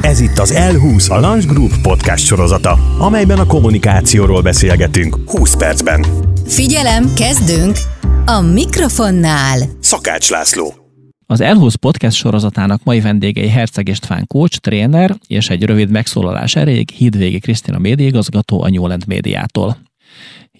Ez itt az L20, a Lunch Group podcast sorozata, amelyben a kommunikációról beszélgetünk 20 percben. Figyelem, kezdünk! A mikrofonnál Szakács László. Az L20 podcast sorozatának mai vendégei Herceg István coach, tréner, és egy rövid megszólalás erejéig Hídvégi Krisztina médiaigazgató a Newland médiától.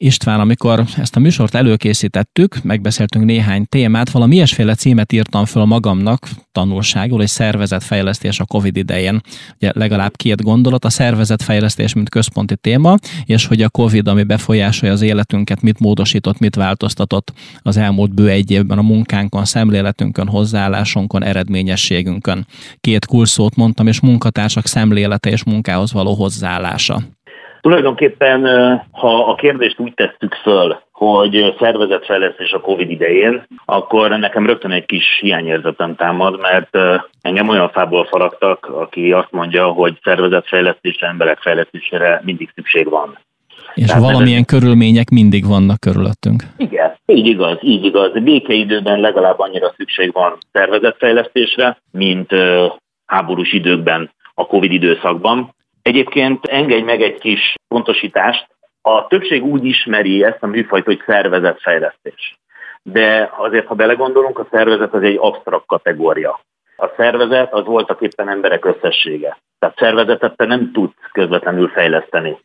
István, amikor ezt a műsort előkészítettük, megbeszéltünk néhány témát, valami ilyesféle címet írtam föl magamnak tanulságul, egy szervezetfejlesztés a Covid idején. Ugye legalább két gondolat, a szervezetfejlesztés, mint központi téma, és hogy a Covid, ami befolyásolja az életünket, mit módosított, mit változtatott az elmúlt bő egy évben a munkánkon, szemléletünkön, hozzáállásunkon, eredményességünkön. Két kulszót mondtam, és munkatársak szemlélete és munkához való hozzáállása. Tulajdonképpen, ha a kérdést úgy tesszük föl, hogy szervezetfejlesztés a Covid idején, akkor nekem rögtön egy kis hiányérzetem támad, mert engem olyan fából faragtak, aki azt mondja, hogy szervezetfejlesztésre, emberek fejlesztésére mindig szükség van. És Tehát valamilyen ez... körülmények mindig vannak körülöttünk. Igen, így igaz, így igaz. Békeidőben legalább annyira szükség van szervezetfejlesztésre, mint háborús időkben a Covid időszakban. Egyébként engedj meg egy kis pontosítást. A többség úgy ismeri ezt a műfajt, hogy szervezetfejlesztés. De azért, ha belegondolunk, a szervezet az egy absztrakt kategória. A szervezet az voltak éppen emberek összessége. Tehát szervezetet te nem tudsz közvetlenül fejleszteni.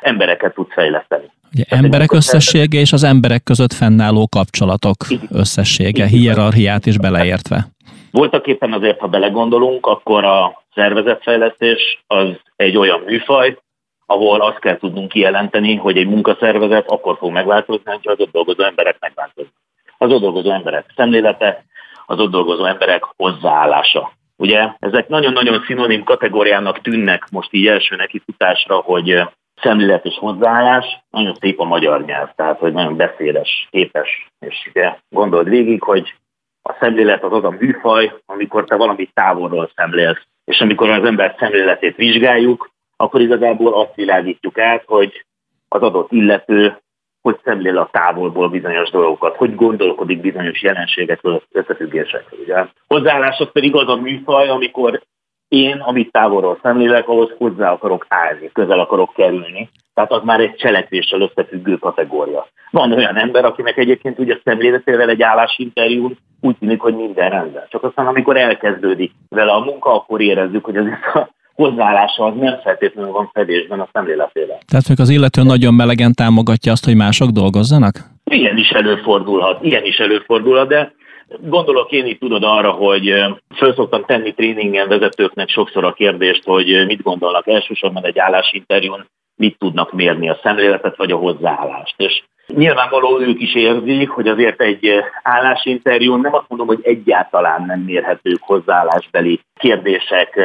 Embereket tudsz fejleszteni. Ugye emberek összessége és az emberek között fennálló kapcsolatok összessége, hierarchiát is beleértve. Voltak éppen azért, ha belegondolunk, akkor a szervezetfejlesztés az egy olyan műfaj, ahol azt kell tudnunk kijelenteni, hogy egy munkaszervezet akkor fog megváltozni, ha az ott dolgozó emberek megváltoznak. Az ott dolgozó emberek szemlélete, az ott dolgozó emberek hozzáállása. Ugye ezek nagyon-nagyon szinonim kategóriának tűnnek most így első nekifutásra, hogy szemlélet és hozzáállás, nagyon szép a magyar nyelv, tehát hogy nagyon beszédes, képes, és ugye gondold végig, hogy a szemlélet az az a műfaj, amikor te valamit távolról szemlélsz. És amikor az ember szemléletét vizsgáljuk, akkor igazából azt világítjuk át, hogy az adott illető hogy szemlél a távolból bizonyos dolgokat, hogy gondolkodik bizonyos jelenségekről, összefüggésekről. Ugye? Hozzáállás az pedig az a műfaj, amikor én, amit távolról szemlélek, ahhoz hozzá akarok állni, közel akarok kerülni. Tehát az már egy cselekvéssel összefüggő kategória. Van olyan ember, akinek egyébként ugye szemléletével egy állásinterjún úgy tűnik, hogy minden rendben. Csak aztán, amikor elkezdődik vele a munka, akkor érezzük, hogy az a hozzáállása az nem feltétlenül van fedésben a szemléletével. Tehát hogy az illető nagyon melegen támogatja azt, hogy mások dolgozzanak? Ilyen is előfordulhat, ilyen is előfordulhat, de Gondolok én itt tudod arra, hogy föl szoktam tenni tréningen vezetőknek sokszor a kérdést, hogy mit gondolnak elsősorban egy állásinterjún, mit tudnak mérni a szemléletet vagy a hozzáállást. És nyilvánvaló ők is érzik, hogy azért egy állásinterjún nem azt mondom, hogy egyáltalán nem mérhetők hozzáállásbeli kérdések,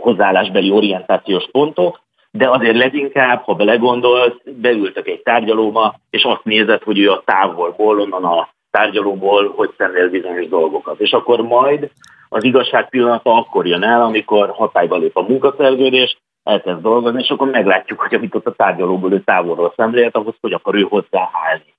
hozzáállásbeli orientációs pontok, de azért leginkább, ha belegondolsz, beültek egy tárgyalóba, és azt nézett, hogy ő a távolból, onnan a tárgyalóból hogy szemlél bizonyos dolgokat. És akkor majd az igazság pillanata akkor jön el, amikor hatályba lép a munkaszerződés, elkezd dolgozni, és akkor meglátjuk, hogy amit ott a tárgyalóból ő távolról szemlélt, ahhoz hogy akar ő hozzáállni.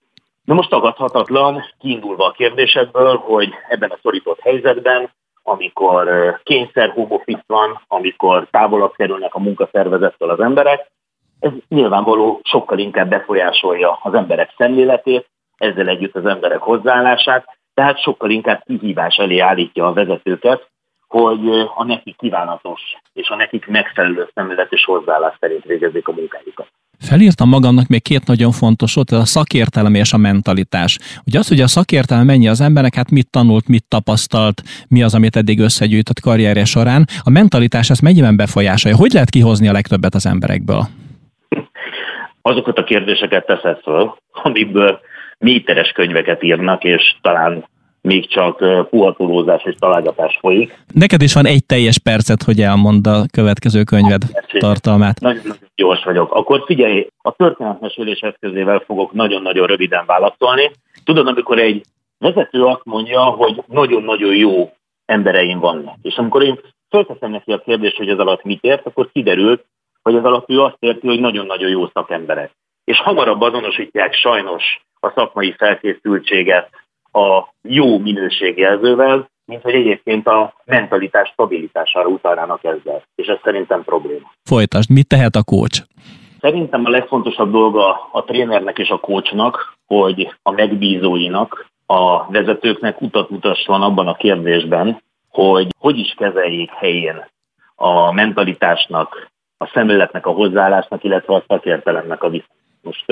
De most tagadhatatlan, kiindulva a kérdésedből, hogy ebben a szorított helyzetben, amikor kényszer home van, amikor távolabb kerülnek a munkaszervezettől az emberek, ez nyilvánvaló sokkal inkább befolyásolja az emberek szemléletét, ezzel együtt az emberek hozzáállását, tehát sokkal inkább kihívás elé állítja a vezetőket, hogy a nekik kívánatos és a nekik megfelelő szemlélet és hozzáállás szerint végezzék a munkájukat. Felírtam magamnak még két nagyon fontos ott, a szakértelem és a mentalitás. Ugye az, hogy a szakértelem mennyi az embernek, hát mit tanult, mit tapasztalt, mi az, amit eddig összegyűjtött karrierje során, a mentalitás ezt mennyiben befolyásolja? Hogy lehet kihozni a legtöbbet az emberekből? Azokat a kérdéseket teszed föl, amiből méteres könyveket írnak, és talán még csak puhatolózás és találgatás folyik. Neked is van egy teljes percet, hogy elmond a következő könyved hát, tartalmát. Nagyon-nagyon gyors vagyok. Akkor figyelj, a történetmesélés eszközével fogok nagyon-nagyon röviden válaszolni. Tudod, amikor egy vezető azt mondja, hogy nagyon-nagyon jó embereim vannak, és amikor én fölteszem neki a kérdést, hogy ez alatt mit ért, akkor kiderült, hogy ez alatt ő azt érti, hogy nagyon-nagyon jó szakemberek. És hamarabb azonosítják sajnos a szakmai felkészültséget a jó minőségjelzővel, mint hogy egyébként a mentalitás stabilitására utalnának ezzel. És ez szerintem probléma. Folytasd, mit tehet a kócs? Szerintem a legfontosabb dolga a trénernek és a kócsnak, hogy a megbízóinak, a vezetőknek utat mutasson abban a kérdésben, hogy hogy is kezeljék helyén a mentalitásnak, a szemléletnek, a hozzáállásnak, illetve a szakértelemnek a viszont. Most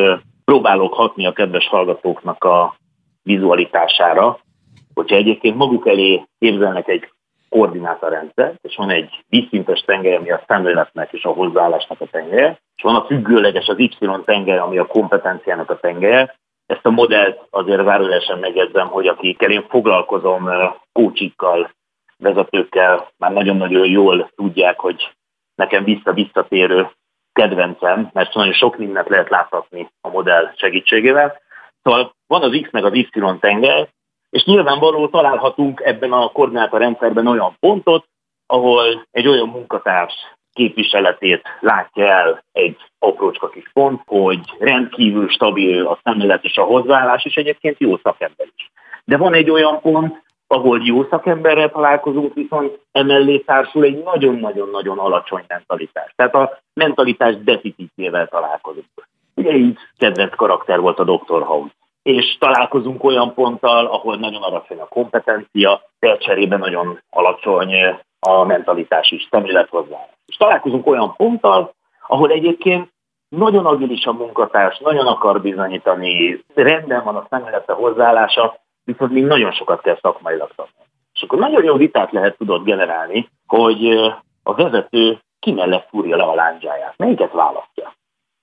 próbálok hatni a kedves hallgatóknak a vizualitására, hogyha egyébként maguk elé képzelnek egy koordinátorrendszer, és van egy vízszintes tengely, ami a szemléletnek és a hozzáállásnak a tengelye, és van a függőleges, az Y tengely, ami a kompetenciának a tengelye. Ezt a modellt azért zárójelesen megjegyzem, hogy akikkel én foglalkozom kócsikkal, vezetőkkel, már nagyon-nagyon jól tudják, hogy nekem vissza-visszatérő kedvencem, mert nagyon sok mindent lehet láthatni a modell segítségével. Szóval van az X meg az Y tengely, és nyilvánvaló találhatunk ebben a koordinátorrendszerben olyan pontot, ahol egy olyan munkatárs képviseletét látja el egy aprócska kis pont, hogy rendkívül stabil a szemlélet és a hozzáállás, és egyébként jó szakember is. De van egy olyan pont, ahol jó szakemberrel találkozunk, viszont emellé társul egy nagyon-nagyon-nagyon alacsony mentalitás. Tehát a mentalitás deficitjével találkozunk. Ugye így kedvenc karakter volt a Dr. House és találkozunk olyan ponttal, ahol nagyon alacsony a kompetencia, de cserében nagyon alacsony a mentalitás is, szemlélet hozzá. És találkozunk olyan ponttal, ahol egyébként nagyon agilis a munkatárs, nagyon akar bizonyítani, rendben van a szemlélete hozzáállása, viszont még nagyon sokat kell szakmailag tanulni. És akkor nagyon jó vitát lehet tudod generálni, hogy a vezető ki mellett fúrja le a lándzsáját. Melyiket választja?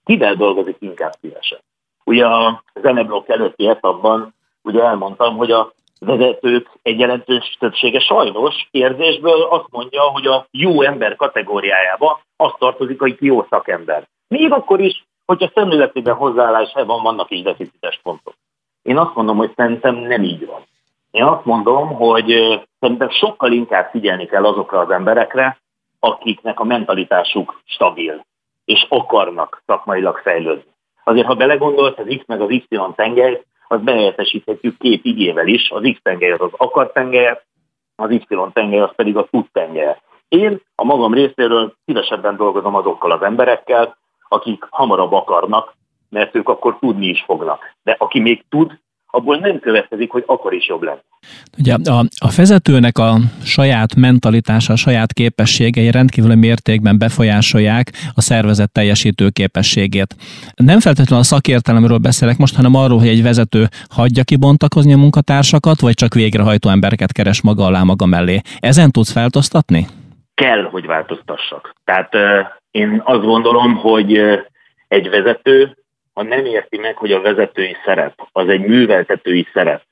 Kivel dolgozik inkább szívesen? Ugye a zeneblokk előtti etapban ugye elmondtam, hogy a vezetők egy jelentős többsége sajnos érzésből azt mondja, hogy a jó ember kategóriájába azt tartozik, aki jó szakember. Még akkor is, hogyha szemléletében hozzáállásában vannak is deficites pontok. Én azt mondom, hogy szerintem nem így van. Én azt mondom, hogy szerintem sokkal inkább figyelni kell azokra az emberekre, akiknek a mentalitásuk stabil, és akarnak szakmailag fejlődni. Azért, ha belegondolsz, az X meg az Y tengely, az behelyettesíthetjük két igével is. Az X tengely az az akar tengely, az Y tengely az pedig a tud tengely. Én a magam részéről szívesebben dolgozom azokkal az emberekkel, akik hamarabb akarnak, mert ők akkor tudni is fognak. De aki még tud, abból nem következik, hogy akkor is jobb lesz. Ugye a, a vezetőnek a saját mentalitása, a saját képességei rendkívül mértékben befolyásolják a szervezet teljesítő képességét. Nem feltétlenül a szakértelemről beszélek most, hanem arról, hogy egy vezető hagyja kibontakozni a munkatársakat, vagy csak végrehajtó embereket keres maga alá maga mellé. Ezen tudsz változtatni? Kell, hogy változtassak. Tehát én azt gondolom, hogy egy vezető ha nem érti meg, hogy a vezetői szerep az egy műveltetői szerep,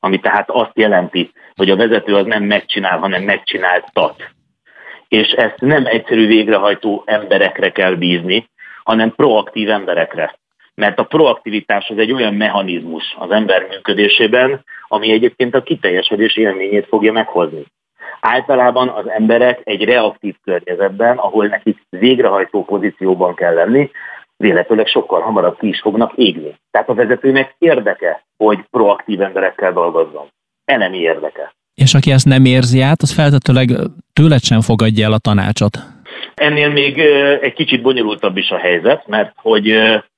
ami tehát azt jelenti, hogy a vezető az nem megcsinál, hanem megcsináltat. És ezt nem egyszerű végrehajtó emberekre kell bízni, hanem proaktív emberekre. Mert a proaktivitás az egy olyan mechanizmus az ember működésében, ami egyébként a kiteljesedés élményét fogja meghozni. Általában az emberek egy reaktív környezetben, ahol nekik végrehajtó pozícióban kell lenni, véletőleg sokkal hamarabb ki is fognak égni. Tehát a vezetőnek érdeke, hogy proaktív emberekkel dolgozzon. Elemi érdeke. És aki ezt nem érzi át, az feltetőleg tőled sem fogadja el a tanácsot. Ennél még egy kicsit bonyolultabb is a helyzet, mert hogy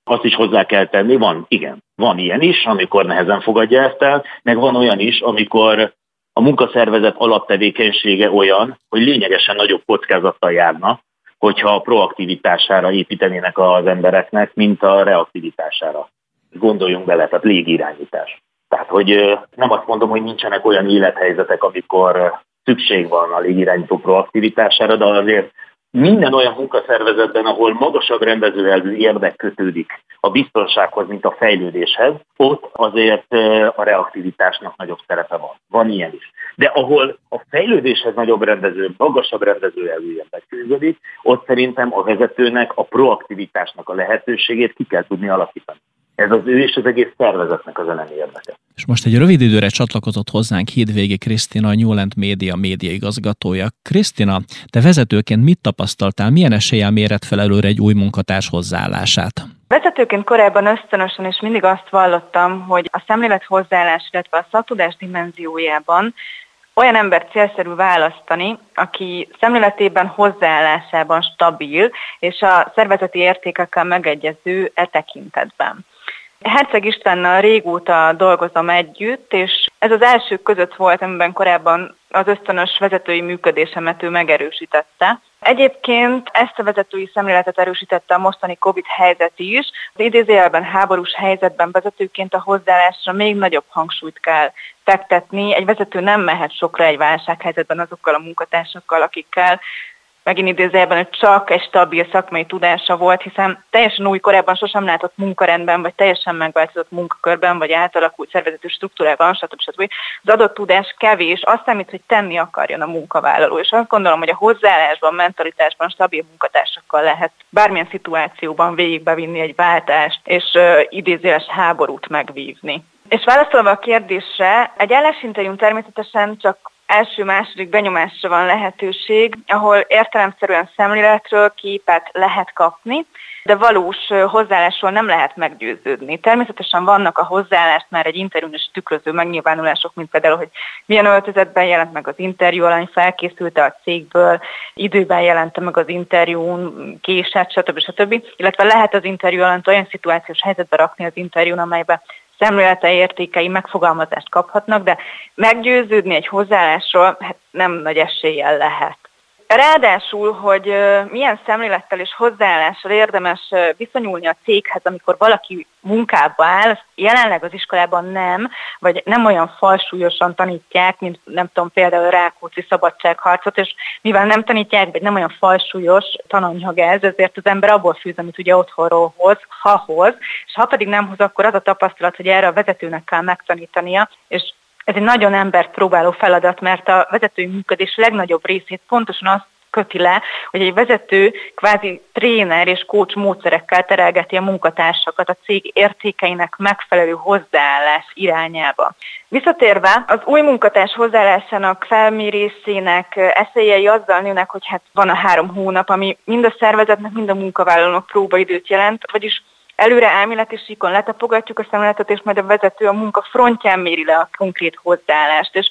azt is hozzá kell tenni, van, igen, van ilyen is, amikor nehezen fogadja ezt el, meg van olyan is, amikor a munkaszervezet alaptevékenysége olyan, hogy lényegesen nagyobb kockázattal járna, hogyha a proaktivitására építenének az embereknek, mint a reaktivitására. Gondoljunk bele, tehát légirányítás. Tehát, hogy nem azt mondom, hogy nincsenek olyan élethelyzetek, amikor szükség van a légirányító proaktivitására, de azért minden olyan munkaszervezetben, ahol magasabb rendezőelvű érdek kötődik a biztonsághoz, mint a fejlődéshez, ott azért a reaktivitásnak nagyobb szerepe van. Van ilyen is. De ahol a fejlődéshez nagyobb rendező, magasabb rendezőelvű érdek kötődik, ott szerintem a vezetőnek a proaktivitásnak a lehetőségét ki kell tudni alakítani. Ez az ő és az egész szervezetnek az elemi érdeke. És most egy rövid időre csatlakozott hozzánk Hídvégi Krisztina, a Newland Média média igazgatója. Krisztina, te vezetőként mit tapasztaltál, milyen eséllyel méret fel előre egy új munkatárs hozzáállását? Vezetőként korábban ösztönösen és mindig azt vallottam, hogy a szemlélet hozzáállás, illetve a szaktudás dimenziójában olyan ember célszerű választani, aki szemléletében, hozzáállásában stabil, és a szervezeti értékekkel megegyező e tekintetben. Herceg Istvánnal régóta dolgozom együtt, és ez az elsők között volt, amiben korábban az ösztönös vezetői működésemet ő megerősítette. Egyébként ezt a vezetői szemléletet erősítette a mostani Covid helyzet is. Az idézőjelben háborús helyzetben vezetőként a hozzáállásra még nagyobb hangsúlyt kell fektetni. Egy vezető nem mehet sokra egy válsághelyzetben azokkal a munkatársakkal, akikkel megint idézőjelben, hogy csak egy stabil szakmai tudása volt, hiszen teljesen új korábban sosem látott munkarendben, vagy teljesen megváltozott munkakörben, vagy átalakult szervezetű struktúrában, stb. stb. Az adott tudás kevés, azt számít, hogy tenni akarjon a munkavállaló. És azt gondolom, hogy a hozzáállásban, mentalitásban stabil munkatársakkal lehet bármilyen szituációban végigbevinni egy váltást, és uh, idézőes háborút megvívni. És válaszolva a kérdésre, egy állásinterjún természetesen csak első-második benyomásra van lehetőség, ahol értelemszerűen szemléletről képet lehet kapni, de valós hozzáállásról nem lehet meggyőződni. Természetesen vannak a hozzáállást már egy interjún is tükröző megnyilvánulások, mint például, hogy milyen öltözetben jelent meg az interjú alany, felkészült a cégből, időben jelente meg az interjún, késett, stb. stb. Illetve lehet az interjú alanyt olyan szituációs helyzetbe rakni az interjún, amelybe szemlélete értékei megfogalmazást kaphatnak, de meggyőződni egy hozzáállásról hát nem nagy eséllyel lehet. Ráadásul, hogy milyen szemlélettel és hozzáállással érdemes viszonyulni a céghez, amikor valaki munkába áll, jelenleg az iskolában nem, vagy nem olyan falsúlyosan tanítják, mint nem tudom, például Rákóczi szabadságharcot, és mivel nem tanítják, vagy nem olyan falsúlyos tananyag ez, ezért az ember abból fűz, amit ugye otthonról hoz, ha hoz, és ha pedig nem hoz, akkor az a tapasztalat, hogy erre a vezetőnek kell megtanítania, és ez egy nagyon embert próbáló feladat, mert a vezetői működés legnagyobb részét pontosan azt köti le, hogy egy vezető kvázi tréner és coach módszerekkel terelgeti a munkatársakat a cég értékeinek megfelelő hozzáállás irányába. Visszatérve, az új munkatárs hozzáállásának felmérésének eszélyei azzal nőnek, hogy hát van a három hónap, ami mind a szervezetnek, mind a munkavállalónak próbaidőt jelent, vagyis Előre elméleti síkon letapogatjuk a szemléletet, és majd a vezető a munka frontján méri le a konkrét hozzáállást. És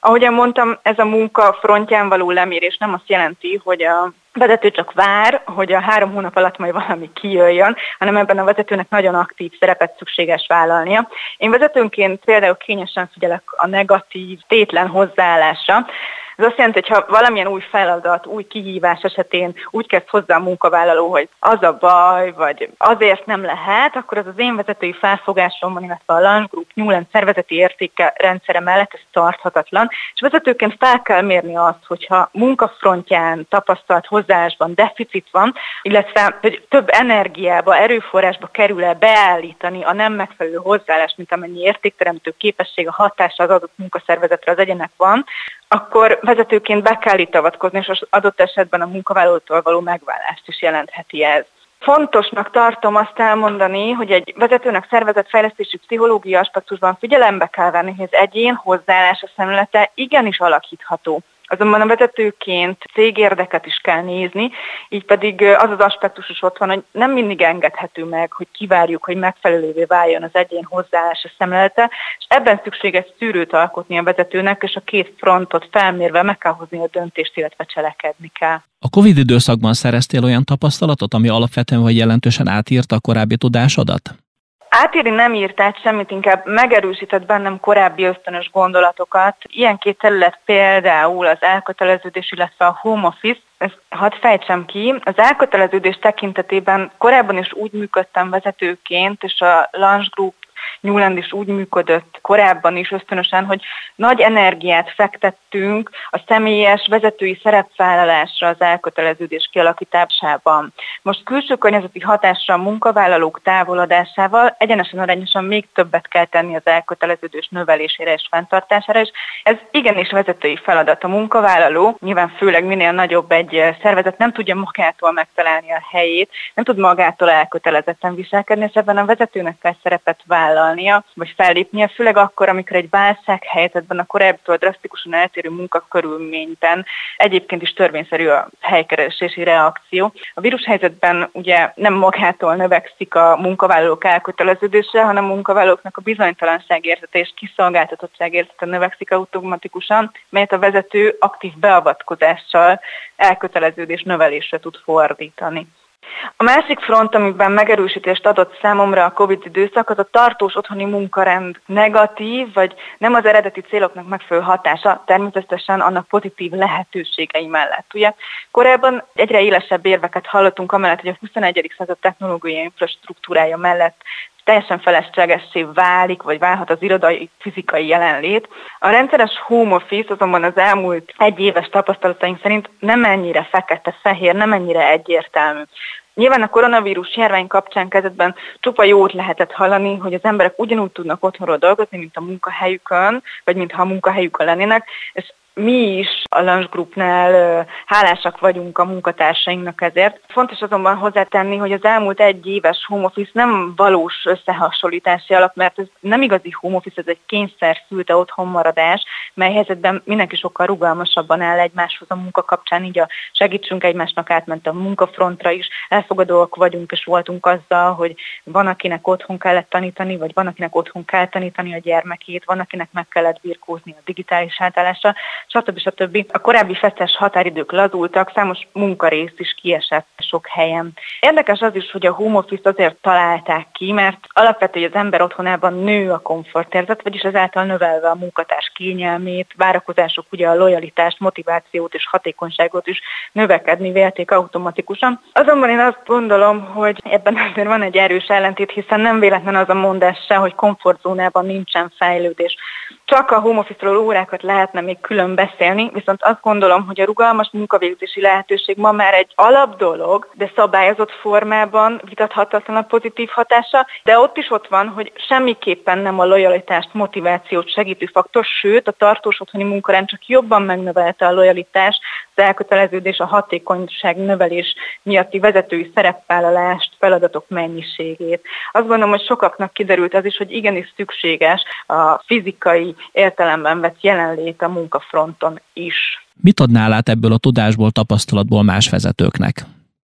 ahogyan mondtam, ez a munka frontján való lemérés nem azt jelenti, hogy a vezető csak vár, hogy a három hónap alatt majd valami kijöjjön, hanem ebben a vezetőnek nagyon aktív szerepet szükséges vállalnia. Én vezetőnként például kényesen figyelek a negatív, tétlen hozzáállásra, ez azt jelenti, hogy ha valamilyen új feladat, új kihívás esetén úgy kezd hozzá a munkavállaló, hogy az a baj, vagy azért nem lehet, akkor az az én vezetői felfogásomban, illetve a Lunch Group Newland szervezeti értéke rendszere mellett ez tarthatatlan, és vezetőként fel kell mérni azt, hogyha munkafrontján tapasztalt hozzáásban deficit van, illetve hogy több energiába, erőforrásba kerül-e beállítani a nem megfelelő hozzáállás, mint amennyi értékteremtő képesség, a hatása az adott munkaszervezetre az egyenek van, akkor vezetőként be kell itt avatkozni, és az adott esetben a munkavállalótól való megvállást is jelentheti ez. Fontosnak tartom azt elmondani, hogy egy vezetőnek szervezetfejlesztési pszichológiai aspektusban figyelembe kell venni, hogy az egyén hozzáállása szemlélete igenis alakítható. Azonban a vezetőként cégérdeket is kell nézni, így pedig az az aspektus is ott van, hogy nem mindig engedhető meg, hogy kivárjuk, hogy megfelelővé váljon az egyén hozzáállása szemlélete, és ebben szükséges szűrőt alkotni a vezetőnek, és a két frontot felmérve meg kell hozni a döntést, illetve cselekedni kell. A Covid időszakban szereztél olyan tapasztalatot, ami alapvetően vagy jelentősen átírta a korábbi tudásodat? Átírni nem írt át semmit, inkább megerősített bennem korábbi ösztönös gondolatokat. Ilyen két terület például az elköteleződés, illetve a home office, ezt hadd fejtsem ki, az elköteleződés tekintetében korábban is úgy működtem vezetőként, és a Lunch Group Newland is úgy működött korábban is ösztönösen, hogy nagy energiát fektettünk a személyes vezetői szerepvállalásra az elköteleződés kialakításában. Most külső környezeti hatásra a munkavállalók távolodásával egyenesen arányosan még többet kell tenni az elköteleződés növelésére és fenntartására, és ez igenis vezetői feladat. A munkavállaló, nyilván főleg minél nagyobb egy szervezet nem tudja magától megtalálni a helyét, nem tud magától elkötelezetten viselkedni, és ebben a vezetőnek kell szerepet vállalni vállalnia, vagy fellépnie, főleg akkor, amikor egy válsághelyzetben a korábbitól drasztikusan eltérő munkakörülményben egyébként is törvényszerű a helykeresési reakció. A vírushelyzetben ugye nem magától növekszik a munkavállalók elköteleződése, hanem a munkavállalóknak a bizonytalanság érzete és kiszolgáltatottság érzete növekszik automatikusan, melyet a vezető aktív beavatkozással elköteleződés növelésre tud fordítani. A másik front, amiben megerősítést adott számomra a COVID időszak, az a tartós otthoni munkarend negatív, vagy nem az eredeti céloknak megfelelő hatása, természetesen annak pozitív lehetőségei mellett. Ugye korábban egyre élesebb érveket hallottunk amellett, hogy a 21. század technológiai infrastruktúrája mellett teljesen feleslegessé válik, vagy válhat az irodai fizikai jelenlét. A rendszeres home office azonban az elmúlt egy éves tapasztalataink szerint nem ennyire fekete-fehér, nem ennyire egyértelmű. Nyilván a koronavírus járvány kapcsán kezdetben csupa jót lehetett hallani, hogy az emberek ugyanúgy tudnak otthonról dolgozni, mint a munkahelyükön, vagy mintha a munkahelyükön lennének, és mi is a Lunch Groupnál hálásak vagyunk a munkatársainknak ezért. Fontos azonban hozzátenni, hogy az elmúlt egy éves home office nem valós összehasonlítási alap, mert ez nem igazi home office, ez egy kényszer szülte otthon maradás, mely helyzetben mindenki sokkal rugalmasabban áll egymáshoz a munka kapcsán, így a segítsünk egymásnak átment a munkafrontra is, elfogadóak vagyunk és voltunk azzal, hogy van, akinek otthon kellett tanítani, vagy van, akinek otthon kell tanítani a gyermekét, van, akinek meg kellett birkózni a digitális átállással stb. stb. A korábbi feszes határidők lazultak, számos munkarész is kiesett sok helyen. Érdekes az is, hogy a home office azért találták ki, mert alapvetően az ember otthonában nő a komfortérzet, vagyis ezáltal növelve a munkatárs kényelmét, várakozások ugye a lojalitást, motivációt és hatékonyságot is növekedni vélték automatikusan. Azonban én azt gondolom, hogy ebben azért van egy erős ellentét, hiszen nem véletlen az a mondás se, hogy komfortzónában nincsen fejlődés. Csak a home office-ról órákat lehetne még külön beszélni, viszont azt gondolom, hogy a rugalmas munkavégzési lehetőség ma már egy alap dolog, de szabályozott formában vitathatatlan a pozitív hatása, de ott is ott van, hogy semmiképpen nem a lojalitást, motivációt segítő faktor, sőt a tartós otthoni munkarend csak jobban megnövelte a lojalitást, az elköteleződés, a hatékonyság növelés miatti vezetői szerepvállalást, feladatok mennyiségét. Azt gondolom, hogy sokaknak kiderült az is, hogy igenis szükséges a fizikai értelemben vett jelenlét a munkafronton is. Mit adnál át ebből a tudásból, tapasztalatból más vezetőknek?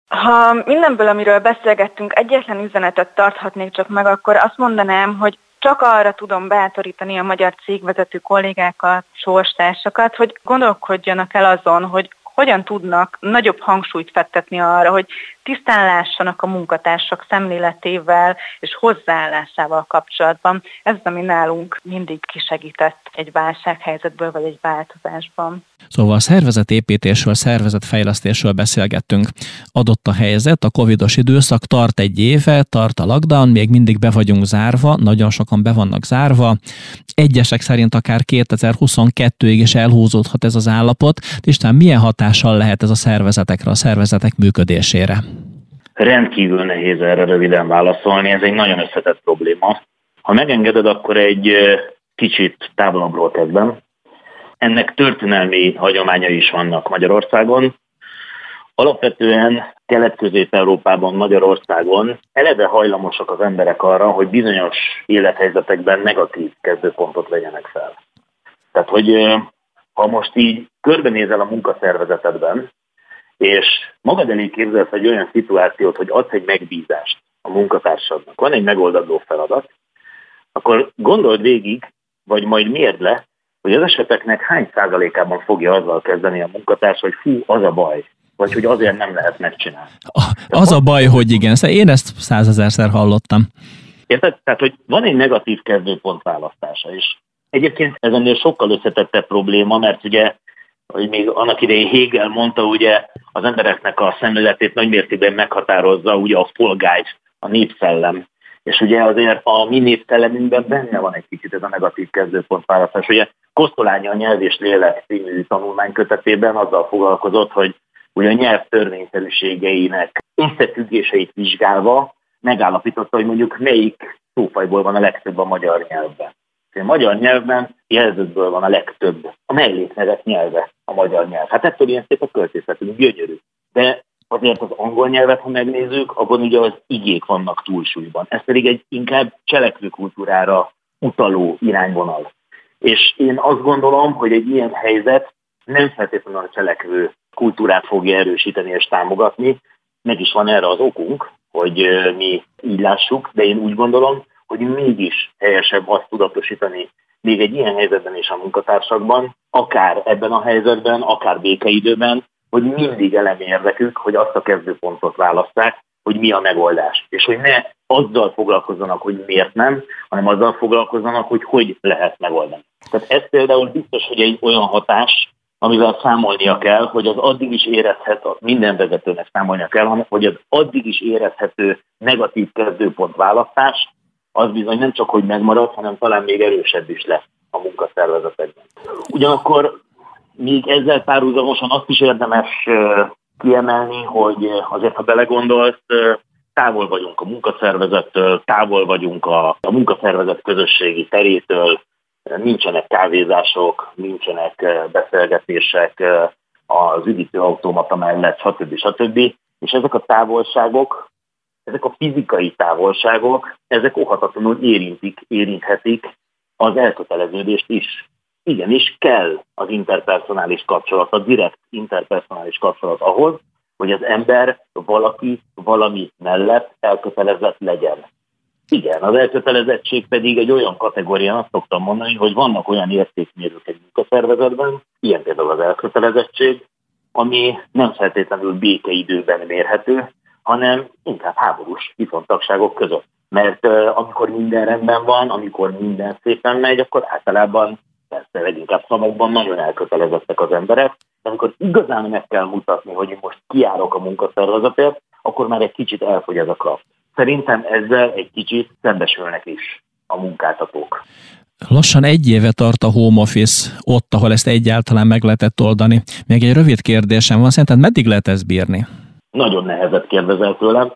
Ha mindenből, amiről beszélgettünk, egyetlen üzenetet tarthatnék csak meg, akkor azt mondanám, hogy csak arra tudom bátorítani a magyar cégvezető kollégákat, sorstársakat, hogy gondolkodjanak el azon, hogy hogyan tudnak nagyobb hangsúlyt fektetni arra, hogy tisztán lássanak a munkatársak szemléletével és hozzáállásával kapcsolatban. Ez ami nálunk mindig kisegített egy válsághelyzetből vagy egy változásban. Szóval a szervezetépítésről, szervezetfejlesztésről beszélgettünk. Adott a helyzet, a covidos időszak tart egy éve, tart a lockdown, még mindig be vagyunk zárva, nagyon sokan be vannak zárva. Egyesek szerint akár 2022-ig is elhúzódhat ez az állapot. Isten, milyen hatással lehet ez a szervezetekre, a szervezetek működésére? Rendkívül nehéz erre röviden válaszolni, ez egy nagyon összetett probléma. Ha megengeded, akkor egy kicsit távolabbról kezdem. Ennek történelmi hagyományai is vannak Magyarországon. Alapvetően Kelet-Közép-Európában, Magyarországon eleve hajlamosak az emberek arra, hogy bizonyos élethelyzetekben negatív kezdőpontot legyenek fel. Tehát, hogy ha most így körbenézel a munkaszervezetedben, és magad elé képzelsz egy olyan szituációt, hogy adsz egy megbízást a munkatársadnak, van egy megoldandó feladat, akkor gondold végig, vagy majd mérd le, hogy az eseteknek hány százalékában fogja azzal kezdeni a munkatárs, hogy fú, az a baj, vagy hogy azért nem lehet megcsinálni. Az a baj, hogy igen, szóval én ezt százezerszer hallottam. Érted? Tehát, hogy van egy negatív kezdőpont választása is. Egyébként ez ennél sokkal összetettebb probléma, mert ugye, hogy még annak idején Hegel mondta, ugye az embereknek a szemléletét nagymértékben meghatározza ugye a Volksgeist, a népszellem. És ugye azért a mi népszellemünkben benne van egy kicsit ez a negatív kezdőpont választás. Ugye Kosztolányi a Nyelv és Lélek című tanulmánykötetében azzal foglalkozott, hogy ugye a nyelv törvényszerűségeinek összefüggéseit vizsgálva megállapította, hogy mondjuk melyik szófajból van a legtöbb a magyar nyelvben. A magyar nyelvben jelzőkből van a legtöbb. A melléknevet nyelve a magyar nyelv. Hát ettől ilyen szép a költészetünk, gyönyörű. De azért az angol nyelvet, ha megnézzük, abban ugye az igék vannak túlsúlyban. Ez pedig egy inkább cselekvő kultúrára utaló irányvonal. És én azt gondolom, hogy egy ilyen helyzet nem feltétlenül a cselekvő kultúrát fogja erősíteni és támogatni. Meg is van erre az okunk, hogy mi így lássuk, de én úgy gondolom, hogy mégis helyesebb azt tudatosítani még egy ilyen helyzetben is a munkatársakban, akár ebben a helyzetben, akár békeidőben, hogy mindig elemi érdekük, hogy azt a kezdőpontot választák, hogy mi a megoldás. És hogy ne azzal foglalkozzanak, hogy miért nem, hanem azzal foglalkozzanak, hogy hogy lehet megoldani. Tehát ez például biztos, hogy egy olyan hatás, amivel számolnia kell, hogy az addig is érezhető, minden vezetőnek számolnia kell, hogy az addig is érezhető negatív kezdőpont választás, az bizony nem csak, hogy megmarad, hanem talán még erősebb is lesz a munkaszervezetekben. Ugyanakkor még ezzel párhuzamosan azt is érdemes kiemelni, hogy azért, ha belegondolsz, távol vagyunk a munkaszervezettől, távol vagyunk a, a munkaszervezet közösségi terétől, nincsenek kávézások, nincsenek beszélgetések az üdítőautomata mellett, stb. stb. És ezek a távolságok, ezek a fizikai távolságok, ezek óhatatlanul érintik, érinthetik az elköteleződést is. Igenis kell az interpersonális kapcsolat, a direkt interpersonális kapcsolat ahhoz, hogy az ember valaki valami mellett elkötelezett legyen. Igen, az elkötelezettség pedig egy olyan kategória, azt szoktam mondani, hogy vannak olyan értékmérők egy munkaszervezetben, ilyen például az elkötelezettség, ami nem feltétlenül békeidőben mérhető, hanem inkább háborús viszontagságok között. Mert amikor minden rendben van, amikor minden szépen megy, akkor általában persze leginkább szavakban nagyon elkötelezettek az emberek, de amikor igazán meg kell mutatni, hogy most kiárok a munkaszervezetért, akkor már egy kicsit elfogy ez a kraft. Szerintem ezzel egy kicsit szembesülnek is a munkáltatók. Lassan egy éve tart a home office ott, ahol ezt egyáltalán meg lehetett oldani. Még egy rövid kérdésem van, szerinted meddig lehet ezt bírni? Nagyon nehezet kérdezel tőlem.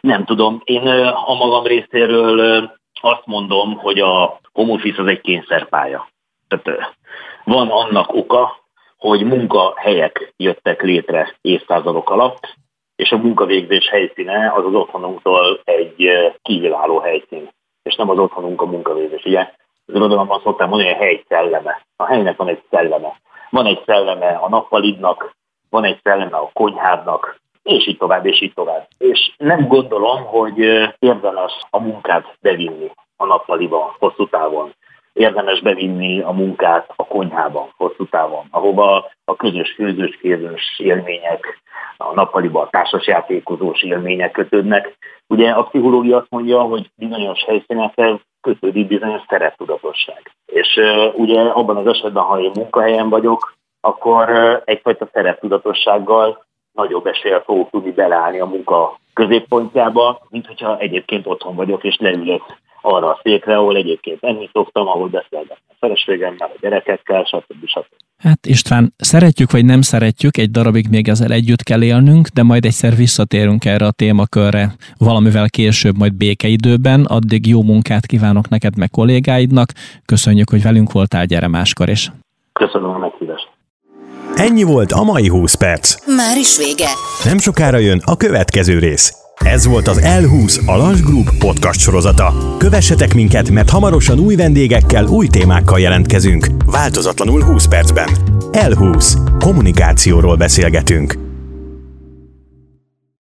Nem tudom, én a magam részéről azt mondom, hogy a home office az egy kényszerpálya. Tehát van annak oka, hogy munkahelyek jöttek létre évszázadok alatt, és a munkavégzés helyszíne az az otthonunktól egy kívülálló helyszín, és nem az otthonunk a munkavégzés. Ugye az irodalomban szoktam mondani, hogy a hely szelleme. A helynek van egy szelleme. Van egy szelleme a nappalidnak, van egy szelleme a konyhádnak, és így tovább, és így tovább. És nem gondolom, hogy érdemes a munkát bevinni a nappaliba hosszú távon érdemes bevinni a munkát a konyhában hosszú távon, ahova a közös főzős élmények, a nappaliban a társasjátékozós élmények kötődnek. Ugye a pszichológia azt mondja, hogy bizonyos helyszínekhez kötődik bizonyos szereptudatosság. És ugye abban az esetben, ha én munkahelyen vagyok, akkor egyfajta szereptudatossággal nagyobb eséllyel fogok tudni beleállni a munka középpontjába, mint hogyha egyébként otthon vagyok és leülök arra a székre, ahol egyébként enni szoktam, ahol beszélgetni a feleségemmel, a gyerekekkel, stb. stb. Hát István, szeretjük vagy nem szeretjük, egy darabig még ezzel együtt kell élnünk, de majd egyszer visszatérünk erre a témakörre valamivel később, majd békeidőben. Addig jó munkát kívánok neked meg kollégáidnak. Köszönjük, hogy velünk voltál, gyere máskor is. Köszönöm a meghívást. Ennyi volt a mai 20 perc. Már is vége. Nem sokára jön a következő rész. Ez volt az L20 Alas Group podcast sorozata. Kövessetek minket, mert hamarosan új vendégekkel, új témákkal jelentkezünk. Változatlanul 20 percben. L20. Kommunikációról beszélgetünk.